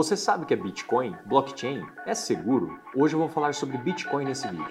Você sabe que é Bitcoin? Blockchain? É seguro? Hoje eu vou falar sobre Bitcoin nesse vídeo.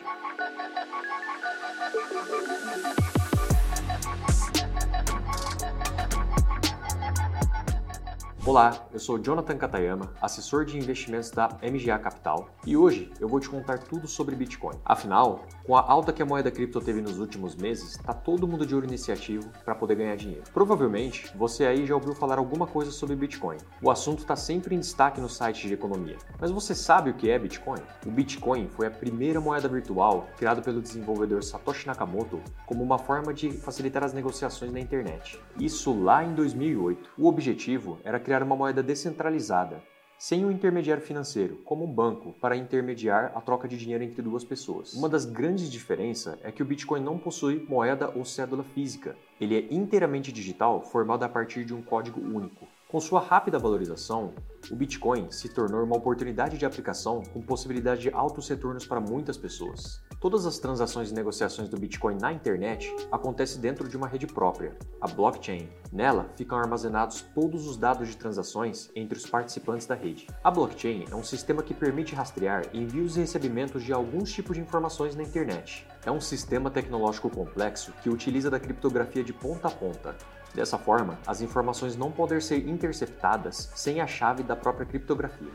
Olá, eu sou Jonathan Katayama, assessor de investimentos da MGA Capital, e hoje eu vou te contar tudo sobre Bitcoin. Afinal, com a alta que a moeda cripto teve nos últimos meses, está todo mundo de olho nesse ativo para poder ganhar dinheiro. Provavelmente você aí já ouviu falar alguma coisa sobre Bitcoin. O assunto está sempre em destaque no site de economia. Mas você sabe o que é Bitcoin? O Bitcoin foi a primeira moeda virtual criada pelo desenvolvedor Satoshi Nakamoto como uma forma de facilitar as negociações na internet. Isso lá em 2008. O objetivo era criar uma moeda descentralizada, sem um intermediário financeiro, como um banco, para intermediar a troca de dinheiro entre duas pessoas. Uma das grandes diferenças é que o Bitcoin não possui moeda ou cédula física. Ele é inteiramente digital, formado a partir de um código único. Com sua rápida valorização, o Bitcoin se tornou uma oportunidade de aplicação com possibilidade de altos retornos para muitas pessoas. Todas as transações e negociações do Bitcoin na internet acontecem dentro de uma rede própria, a blockchain. Nela ficam armazenados todos os dados de transações entre os participantes da rede. A blockchain é um sistema que permite rastrear envios e recebimentos de alguns tipos de informações na internet. É um sistema tecnológico complexo que utiliza da criptografia de ponta a ponta, Dessa forma, as informações não podem ser interceptadas sem a chave da própria criptografia.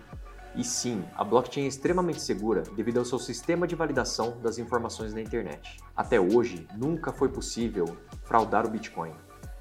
E sim, a blockchain é extremamente segura devido ao seu sistema de validação das informações na internet. Até hoje, nunca foi possível fraudar o Bitcoin.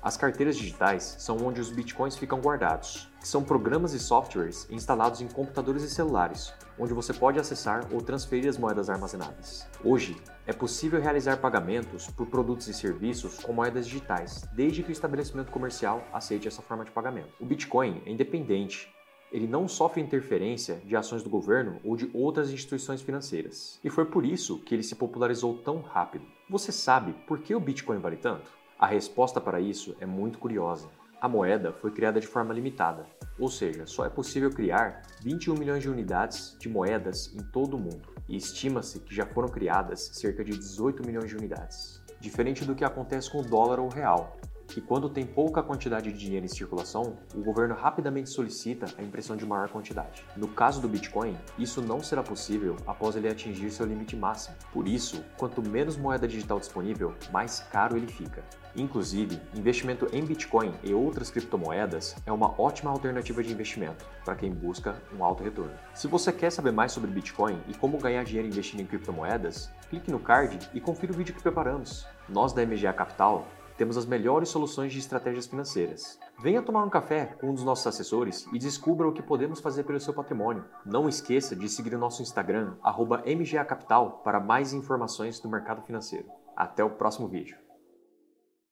As carteiras digitais são onde os bitcoins ficam guardados, que são programas e softwares instalados em computadores e celulares, onde você pode acessar ou transferir as moedas armazenadas. Hoje, é possível realizar pagamentos por produtos e serviços com moedas digitais, desde que o estabelecimento comercial aceite essa forma de pagamento. O Bitcoin é independente ele não sofre interferência de ações do governo ou de outras instituições financeiras. E foi por isso que ele se popularizou tão rápido. Você sabe por que o Bitcoin vale tanto? A resposta para isso é muito curiosa. A moeda foi criada de forma limitada, ou seja, só é possível criar 21 milhões de unidades de moedas em todo o mundo, e estima-se que já foram criadas cerca de 18 milhões de unidades. Diferente do que acontece com o dólar ou o real, que quando tem pouca quantidade de dinheiro em circulação, o governo rapidamente solicita a impressão de maior quantidade. No caso do Bitcoin, isso não será possível após ele atingir seu limite máximo. Por isso, quanto menos moeda digital disponível, mais caro ele fica. Inclusive, investimento em Bitcoin e outras criptomoedas é uma ótima alternativa de investimento para quem busca um alto retorno. Se você quer saber mais sobre Bitcoin e como ganhar dinheiro investindo em criptomoedas, clique no card e confira o vídeo que preparamos. Nós da MGA Capital temos as melhores soluções de estratégias financeiras. Venha tomar um café com um dos nossos assessores e descubra o que podemos fazer pelo seu patrimônio. Não esqueça de seguir o nosso Instagram, MGACapital, para mais informações do mercado financeiro. Até o próximo vídeo.